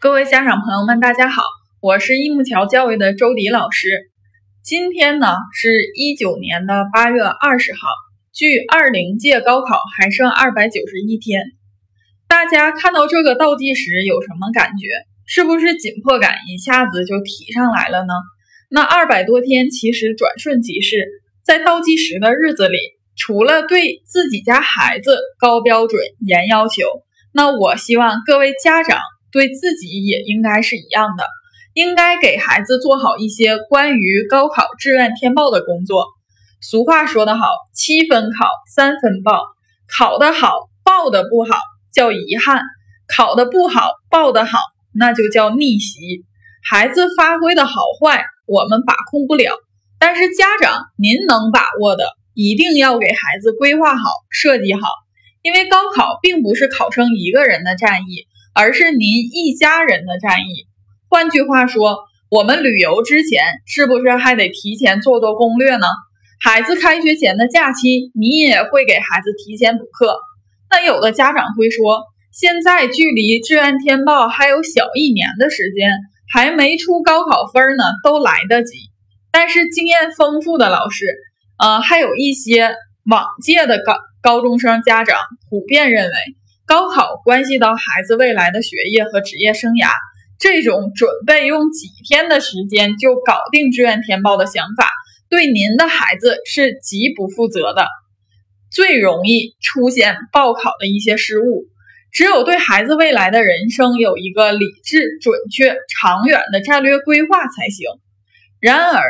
各位家长朋友们，大家好，我是益木桥教育的周迪老师。今天呢是一九年的八月二十号，距二零届高考还剩二百九十一天。大家看到这个倒计时有什么感觉？是不是紧迫感一下子就提上来了呢？那二百多天其实转瞬即逝，在倒计时的日子里，除了对自己家孩子高标准、严要求，那我希望各位家长。对自己也应该是一样的，应该给孩子做好一些关于高考志愿填报的工作。俗话说得好，七分考，三分报。考得好，报的不好叫遗憾；考得不好，报的好那就叫逆袭。孩子发挥的好坏，我们把控不了，但是家长您能把握的，一定要给孩子规划好、设计好，因为高考并不是考生一个人的战役。而是您一家人的战役。换句话说，我们旅游之前是不是还得提前做做攻略呢？孩子开学前的假期，你也会给孩子提前补课。那有的家长会说，现在距离志愿填报还有小一年的时间，还没出高考分呢，都来得及。但是经验丰富的老师，呃，还有一些往届的高高中生家长普遍认为。高考关系到孩子未来的学业和职业生涯，这种准备用几天的时间就搞定志愿填报的想法，对您的孩子是极不负责的，最容易出现报考的一些失误。只有对孩子未来的人生有一个理智、准确、长远的战略规划才行。然而，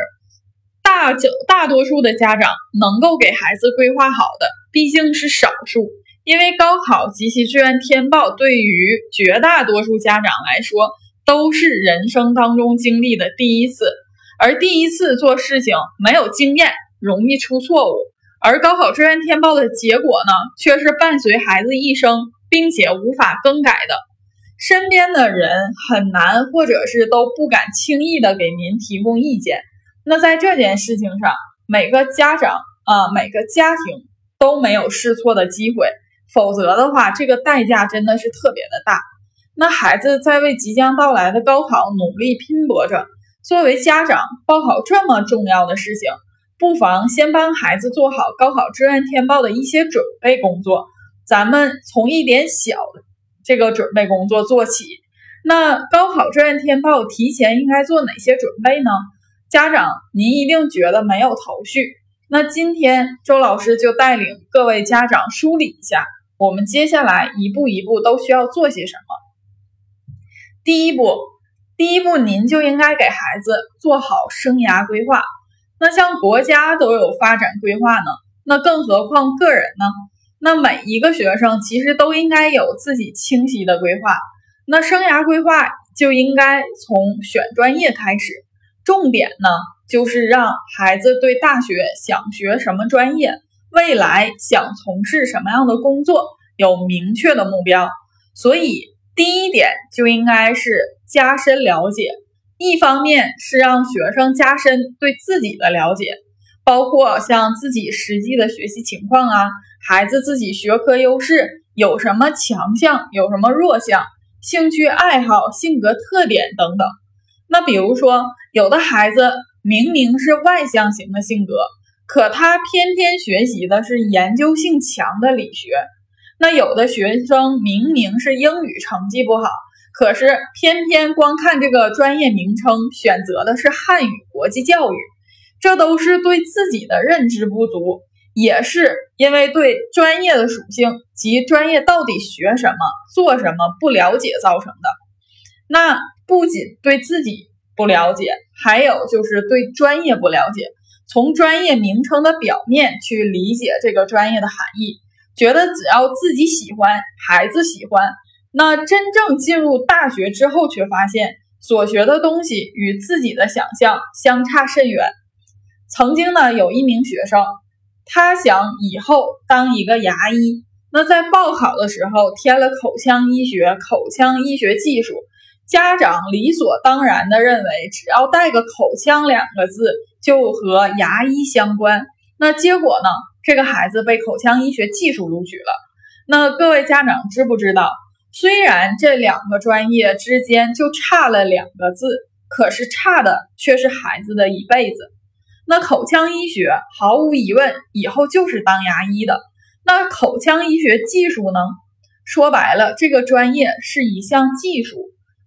大就大多数的家长能够给孩子规划好的，毕竟是少数。因为高考及其志愿填报对于绝大多数家长来说都是人生当中经历的第一次，而第一次做事情没有经验，容易出错误。而高考志愿填报的结果呢，却是伴随孩子一生，并且无法更改的。身边的人很难，或者是都不敢轻易的给您提供意见。那在这件事情上，每个家长啊，每个家庭都没有试错的机会。否则的话，这个代价真的是特别的大。那孩子在为即将到来的高考努力拼搏着。作为家长，报考这么重要的事情，不妨先帮孩子做好高考志愿填报的一些准备工作。咱们从一点小的这个准备工作做起。那高考志愿填报提前应该做哪些准备呢？家长，您一定觉得没有头绪。那今天周老师就带领各位家长梳理一下。我们接下来一步一步都需要做些什么？第一步，第一步，您就应该给孩子做好生涯规划。那像国家都有发展规划呢，那更何况个人呢？那每一个学生其实都应该有自己清晰的规划。那生涯规划就应该从选专业开始，重点呢就是让孩子对大学想学什么专业。未来想从事什么样的工作，有明确的目标，所以第一点就应该是加深了解。一方面是让学生加深对自己的了解，包括像自己实际的学习情况啊，孩子自己学科优势有什么强项，有什么弱项，兴趣爱好、性格特点等等。那比如说，有的孩子明明是外向型的性格。可他偏偏学习的是研究性强的理学，那有的学生明明是英语成绩不好，可是偏偏光看这个专业名称选择的是汉语国际教育，这都是对自己的认知不足，也是因为对专业的属性及专业到底学什么、做什么不了解造成的。那不仅对自己不了解，还有就是对专业不了解。从专业名称的表面去理解这个专业的含义，觉得只要自己喜欢，孩子喜欢，那真正进入大学之后，却发现所学的东西与自己的想象相差甚远。曾经呢，有一名学生，他想以后当一个牙医，那在报考的时候填了口腔医学、口腔医学技术。家长理所当然的认为，只要带个“口腔”两个字就和牙医相关。那结果呢？这个孩子被口腔医学技术录取了。那各位家长知不知道，虽然这两个专业之间就差了两个字，可是差的却是孩子的一辈子。那口腔医学毫无疑问以后就是当牙医的。那口腔医学技术呢？说白了，这个专业是一项技术，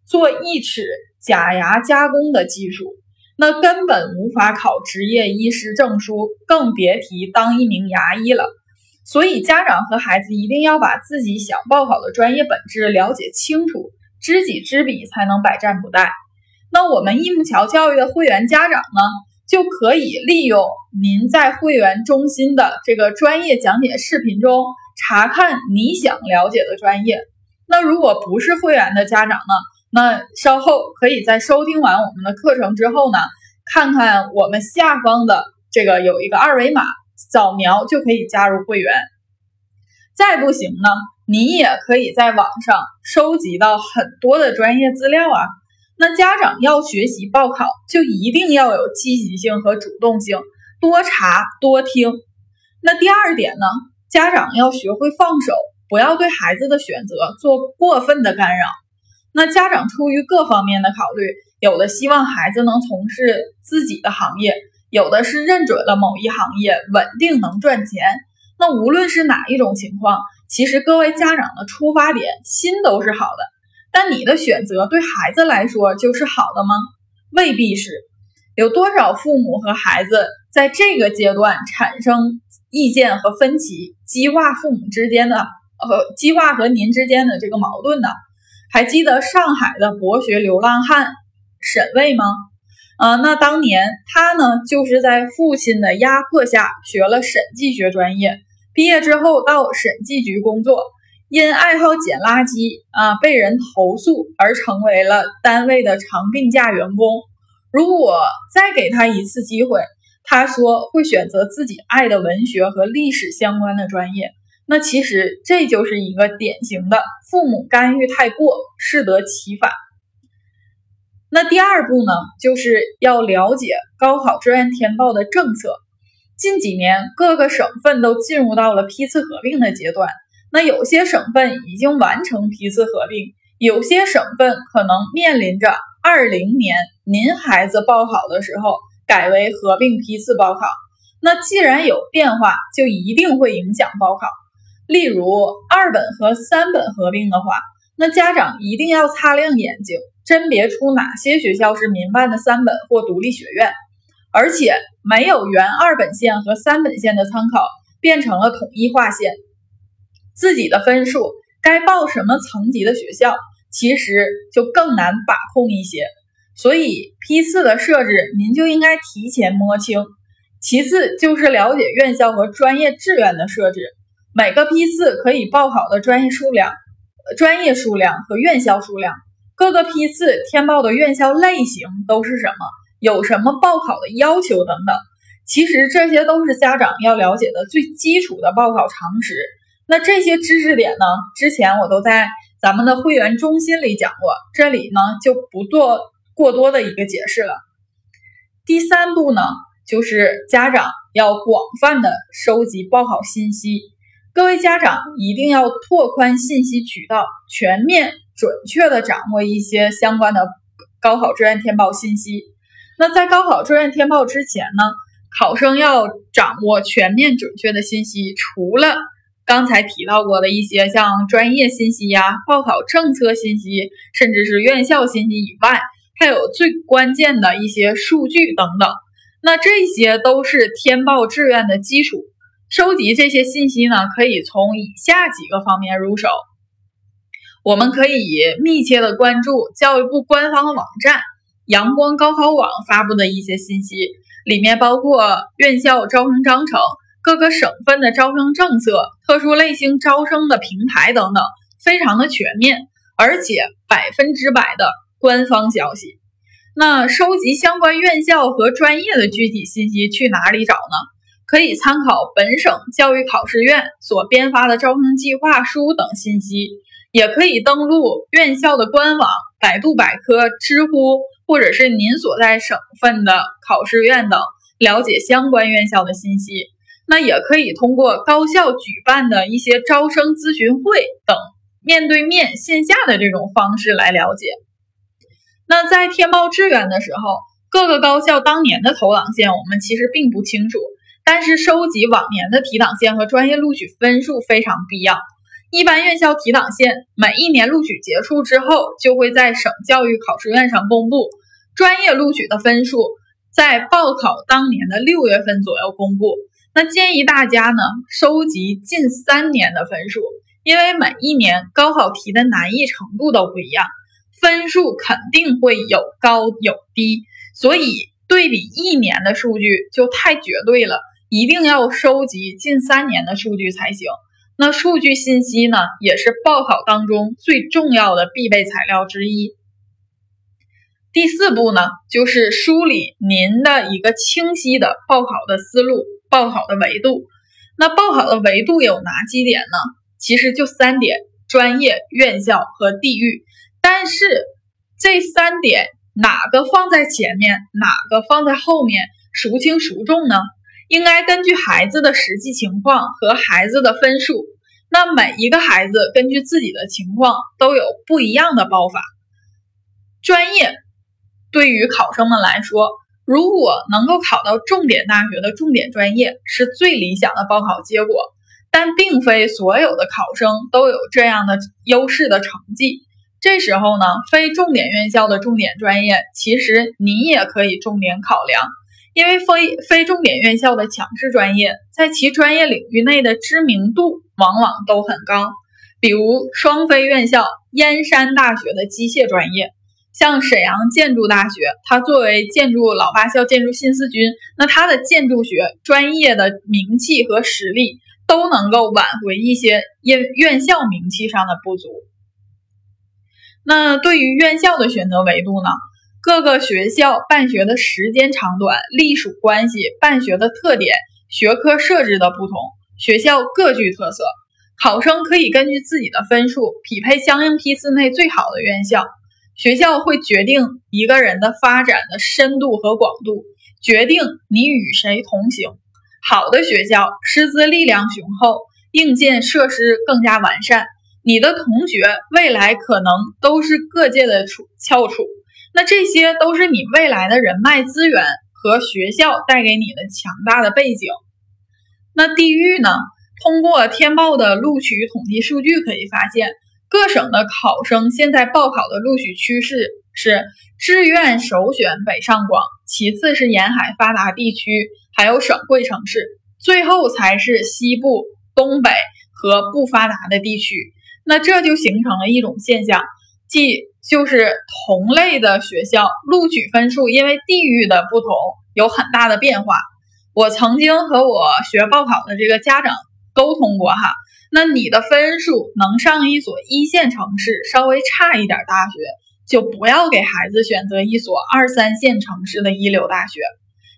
做义齿假牙加工的技术，那根本无法考执业医师证书，更别提当一名牙医了。所以，家长和孩子一定要把自己想报考的专业本质了解清楚，知己知彼，才能百战不殆。那我们益木桥教育的会员家长呢，就可以利用您在会员中心的这个专业讲解视频中查看你想了解的专业。那如果不是会员的家长呢，那稍后可以在收听完我们的课程之后呢，看看我们下方的这个有一个二维码。扫描就可以加入会员，再不行呢，你也可以在网上收集到很多的专业资料啊。那家长要学习报考，就一定要有积极性和主动性，多查多听。那第二点呢，家长要学会放手，不要对孩子的选择做过分的干扰。那家长出于各方面的考虑，有的希望孩子能从事自己的行业。有的是认准了某一行业稳定能赚钱，那无论是哪一种情况，其实各位家长的出发点心都是好的，但你的选择对孩子来说就是好的吗？未必是。有多少父母和孩子在这个阶段产生意见和分歧，激化父母之间的呃激化和您之间的这个矛盾呢？还记得上海的博学流浪汉沈巍吗？啊，那当年他呢，就是在父亲的压迫下学了审计学专业，毕业之后到审计局工作，因爱好捡垃圾啊，被人投诉而成为了单位的长病假员工。如果再给他一次机会，他说会选择自己爱的文学和历史相关的专业。那其实这就是一个典型的父母干预太过，适得其反。那第二步呢，就是要了解高考志愿填报的政策。近几年，各个省份都进入到了批次合并的阶段。那有些省份已经完成批次合并，有些省份可能面临着二零年您孩子报考的时候改为合并批次报考。那既然有变化，就一定会影响报考。例如二本和三本合并的话，那家长一定要擦亮眼睛。甄别出哪些学校是民办的三本或独立学院，而且没有原二本线和三本线的参考，变成了统一划线。自己的分数该报什么层级的学校，其实就更难把控一些。所以批次的设置，您就应该提前摸清。其次就是了解院校和专业志愿的设置，每个批次可以报考的专业数量、专业数量和院校数量。各个批次填报的院校类型都是什么？有什么报考的要求等等？其实这些都是家长要了解的最基础的报考常识。那这些知识点呢？之前我都在咱们的会员中心里讲过，这里呢就不做过多的一个解释了。第三步呢，就是家长要广泛的收集报考信息。各位家长一定要拓宽信息渠道，全面。准确的掌握一些相关的高考志愿填报信息。那在高考志愿填报之前呢，考生要掌握全面准确的信息。除了刚才提到过的一些像专业信息呀、报考政策信息，甚至是院校信息以外，还有最关键的一些数据等等。那这些都是填报志愿的基础。收集这些信息呢，可以从以下几个方面入手。我们可以密切的关注教育部官方网站“阳光高考网”发布的一些信息，里面包括院校招生章程、各个省份的招生政策、特殊类型招生的平台等等，非常的全面，而且百分之百的官方消息。那收集相关院校和专业的具体信息去哪里找呢？可以参考本省教育考试院所编发的招生计划书等信息。也可以登录院校的官网、百度百科、知乎，或者是您所在省份的考试院等，了解相关院校的信息。那也可以通过高校举办的一些招生咨询会等面对面线下的这种方式来了解。那在填报志愿的时候，各个高校当年的投档线我们其实并不清楚，但是收集往年的提档线和专业录取分数非常必要。一般院校提档线每一年录取结束之后，就会在省教育考试院上公布专业录取的分数，在报考当年的六月份左右公布。那建议大家呢，收集近三年的分数，因为每一年高考题的难易程度都不一样，分数肯定会有高有低，所以对比一年的数据就太绝对了，一定要收集近三年的数据才行。那数据信息呢，也是报考当中最重要的必备材料之一。第四步呢，就是梳理您的一个清晰的报考的思路、报考的维度。那报考的维度有哪几点呢？其实就三点：专业、院校和地域。但是这三点哪个放在前面，哪个放在后面，孰轻孰重呢？应该根据孩子的实际情况和孩子的分数，那每一个孩子根据自己的情况都有不一样的报法。专业对于考生们来说，如果能够考到重点大学的重点专业是最理想的报考结果，但并非所有的考生都有这样的优势的成绩。这时候呢，非重点院校的重点专业，其实你也可以重点考量。因为非非重点院校的强势专业，在其专业领域内的知名度往往都很高。比如双非院校燕山大学的机械专业，像沈阳建筑大学，它作为建筑老八校、建筑新四军，那它的建筑学专业的名气和实力都能够挽回一些因院校名气上的不足。那对于院校的选择维度呢？各个学校办学的时间长短、隶属关系、办学的特点、学科设置的不同，学校各具特色。考生可以根据自己的分数匹配相应批次内最好的院校。学校会决定一个人的发展的深度和广度，决定你与谁同行。好的学校师资力量雄厚，硬件设施更加完善，你的同学未来可能都是各界的翘楚。那这些都是你未来的人脉资源和学校带给你的强大的背景。那地域呢？通过天报的录取统计数据可以发现，各省的考生现在报考的录取趋势是志愿首选北上广，其次是沿海发达地区，还有省会城市，最后才是西部、东北和不发达的地区。那这就形成了一种现象，即。就是同类的学校录取分数，因为地域的不同有很大的变化。我曾经和我学报考的这个家长沟通过哈，那你的分数能上一所一线城市，稍微差一点大学，就不要给孩子选择一所二三线城市的一流大学。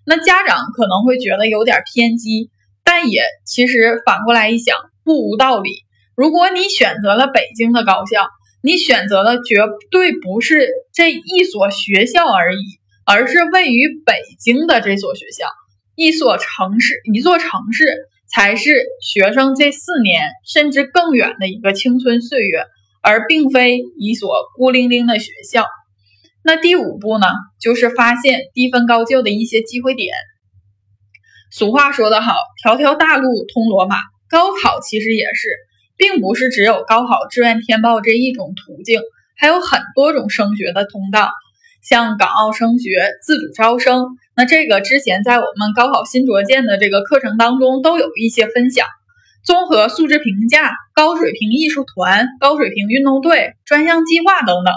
那家长可能会觉得有点偏激，但也其实反过来一想，不无道理。如果你选择了北京的高校，你选择的绝对不是这一所学校而已，而是位于北京的这所学校，一所城市，一座城市才是学生这四年甚至更远的一个青春岁月，而并非一所孤零零的学校。那第五步呢，就是发现低分高就的一些机会点。俗话说得好，条条大路通罗马，高考其实也是。并不是只有高考志愿填报这一种途径，还有很多种升学的通道，像港澳升学、自主招生。那这个之前在我们高考新卓见的这个课程当中都有一些分享。综合素质评价、高水平艺术团、高水平运动队、专项计划等等。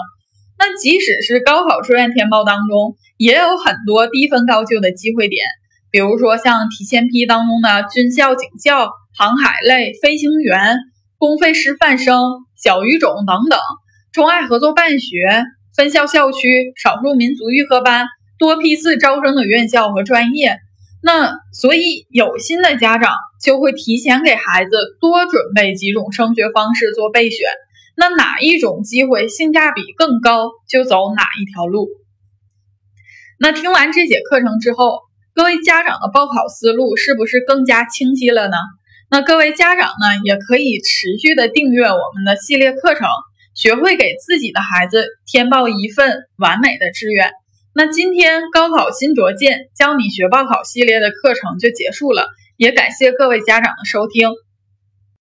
那即使是高考志愿填报当中，也有很多低分高就的机会点，比如说像提前批当中的军校、警校、航海类、飞行员。公费师范生、小语种等等，中外合作办学、分校校区、少数民族预科班、多批次招生的院校和专业。那所以有心的家长就会提前给孩子多准备几种升学方式做备选。那哪一种机会性价比更高，就走哪一条路。那听完这节课程之后，各位家长的报考思路是不是更加清晰了呢？那各位家长呢，也可以持续的订阅我们的系列课程，学会给自己的孩子填报一份完美的志愿。那今天高考新卓见教你学报考系列的课程就结束了，也感谢各位家长的收听。